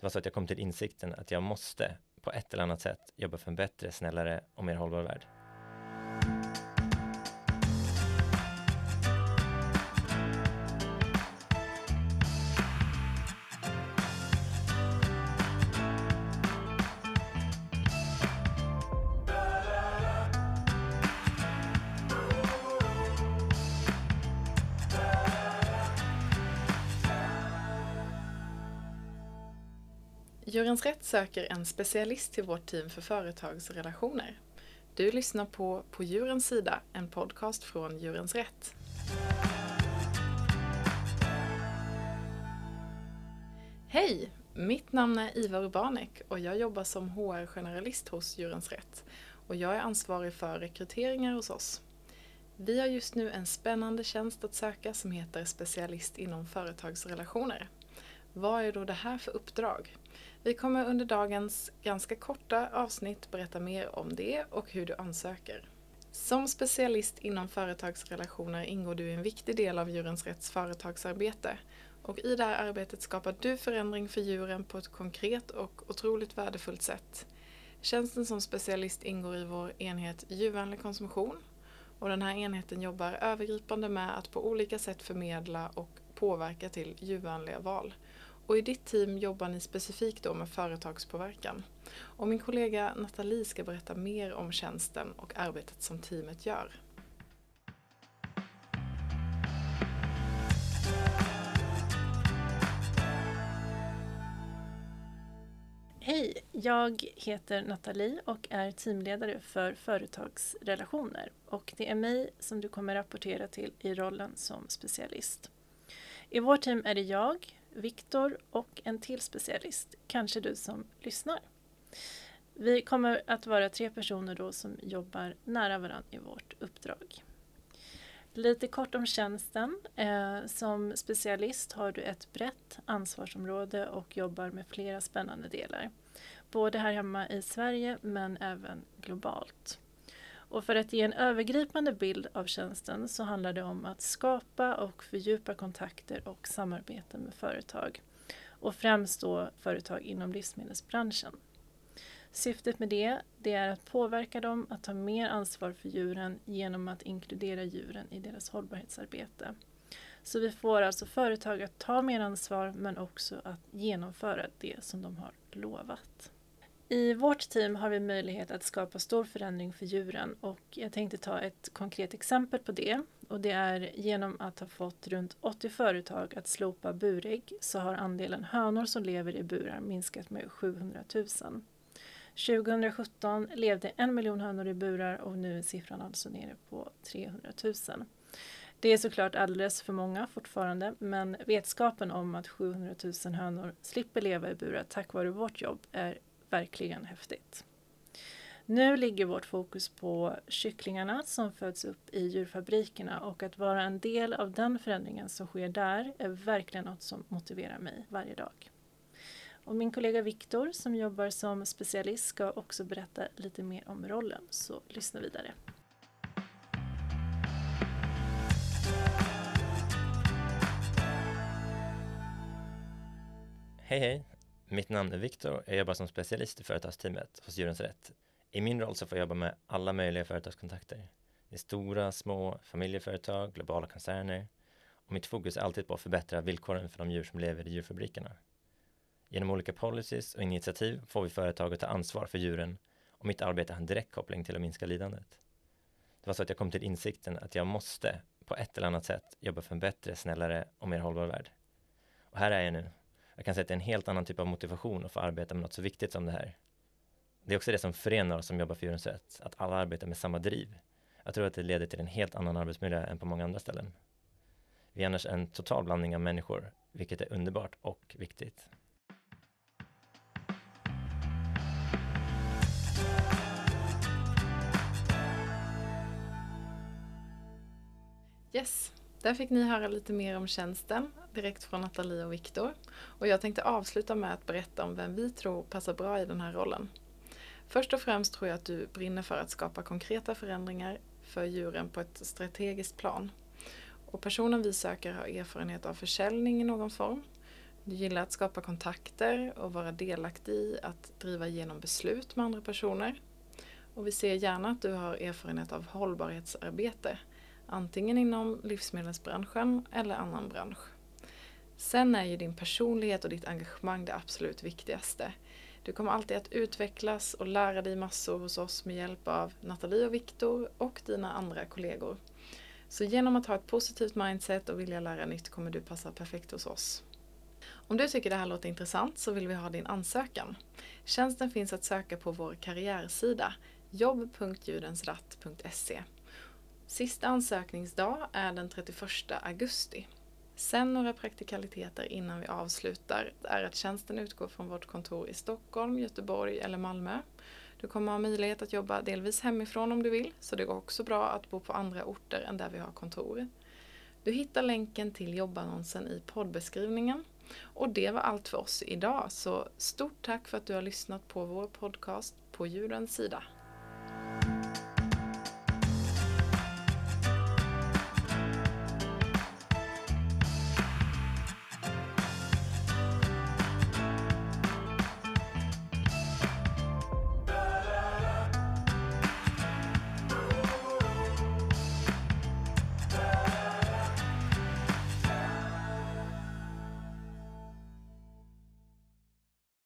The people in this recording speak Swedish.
Det var så att jag kom till insikten att jag måste på ett eller annat sätt jobba för en bättre, snällare och mer hållbar värld. Djurens Rätt söker en specialist till vårt team för företagsrelationer. Du lyssnar på På djurens sida, en podcast från Djurens Rätt. Hej! Mitt namn är Iva Urbanek och jag jobbar som HR-generalist hos Djurens Rätt. Och jag är ansvarig för rekryteringar hos oss. Vi har just nu en spännande tjänst att söka som heter specialist inom företagsrelationer. Vad är då det här för uppdrag? Vi kommer under dagens ganska korta avsnitt berätta mer om det och hur du ansöker. Som specialist inom företagsrelationer ingår du i en viktig del av Djurens Rätts företagsarbete. Och i det här arbetet skapar du förändring för djuren på ett konkret och otroligt värdefullt sätt. Tjänsten som specialist ingår i vår enhet djurvänlig konsumtion och den här enheten jobbar övergripande med att på olika sätt förmedla och påverka till djurvänliga val. Och i ditt team jobbar ni specifikt då med företagspåverkan. Och min kollega Nathalie ska berätta mer om tjänsten och arbetet som teamet gör. Hej, jag heter Nathalie och är teamledare för företagsrelationer. Och det är mig som du kommer rapportera till i rollen som specialist. I vårt team är det jag, Viktor och en till specialist, kanske du som lyssnar. Vi kommer att vara tre personer då som jobbar nära varandra i vårt uppdrag. Lite kort om tjänsten. Eh, som specialist har du ett brett ansvarsområde och jobbar med flera spännande delar. Både här hemma i Sverige men även globalt. Och för att ge en övergripande bild av tjänsten så handlar det om att skapa och fördjupa kontakter och samarbeten med företag. Och främst då företag inom livsmedelsbranschen. Syftet med det, det är att påverka dem att ta mer ansvar för djuren genom att inkludera djuren i deras hållbarhetsarbete. Så vi får alltså företag att ta mer ansvar men också att genomföra det som de har lovat. I vårt team har vi möjlighet att skapa stor förändring för djuren och jag tänkte ta ett konkret exempel på det. Och det är genom att ha fått runt 80 företag att slopa burägg så har andelen hönor som lever i burar minskat med 700 000. 2017 levde en miljon hönor i burar och nu är siffran alltså nere på 300 000. Det är såklart alldeles för många fortfarande, men vetskapen om att 700 000 hönor slipper leva i burar tack vare vårt jobb är verkligen häftigt. Nu ligger vårt fokus på kycklingarna som föds upp i djurfabrikerna och att vara en del av den förändringen som sker där är verkligen något som motiverar mig varje dag. Och min kollega Viktor som jobbar som specialist ska också berätta lite mer om rollen, så lyssna vidare. Hej hej! Mitt namn är Viktor. Jag jobbar som specialist i företagsteamet hos Djurens Rätt. I min roll så får jag jobba med alla möjliga företagskontakter. Det är stora, små familjeföretag, globala koncerner. Och mitt fokus är alltid på att förbättra villkoren för de djur som lever i djurfabrikerna. Genom olika policies och initiativ får vi företag att ta ansvar för djuren och mitt arbete har en direkt koppling till att minska lidandet. Det var så att jag kom till insikten att jag måste på ett eller annat sätt jobba för en bättre, snällare och mer hållbar värld. Och här är jag nu, jag kan säga att det är en helt annan typ av motivation att få arbeta med något så viktigt som det här. Det är också det som förenar oss som jobbar för Djurens Rätt, att alla arbetar med samma driv. Jag tror att det leder till en helt annan arbetsmiljö än på många andra ställen. Vi är annars en total blandning av människor, vilket är underbart och viktigt. Yes, där fick ni höra lite mer om tjänsten direkt från Nathalie och Viktor. Och jag tänkte avsluta med att berätta om vem vi tror passar bra i den här rollen. Först och främst tror jag att du brinner för att skapa konkreta förändringar för djuren på ett strategiskt plan. Och personen vi söker har erfarenhet av försäljning i någon form. Du gillar att skapa kontakter och vara delaktig i att driva igenom beslut med andra personer. Och vi ser gärna att du har erfarenhet av hållbarhetsarbete, antingen inom livsmedelsbranschen eller annan bransch. Sen är ju din personlighet och ditt engagemang det absolut viktigaste. Du kommer alltid att utvecklas och lära dig massor hos oss med hjälp av Nathalie och Viktor och dina andra kollegor. Så genom att ha ett positivt mindset och vilja lära nytt kommer du passa perfekt hos oss. Om du tycker det här låter intressant så vill vi ha din ansökan. Tjänsten finns att söka på vår karriärsida jobb.ljudensratt.se. Sista ansökningsdag är den 31 augusti. Sen några praktikaliteter innan vi avslutar är att tjänsten utgår från vårt kontor i Stockholm, Göteborg eller Malmö. Du kommer ha möjlighet att jobba delvis hemifrån om du vill, så det går också bra att bo på andra orter än där vi har kontor. Du hittar länken till jobbannonsen i poddbeskrivningen. Och det var allt för oss idag, så stort tack för att du har lyssnat på vår podcast På djurens sida.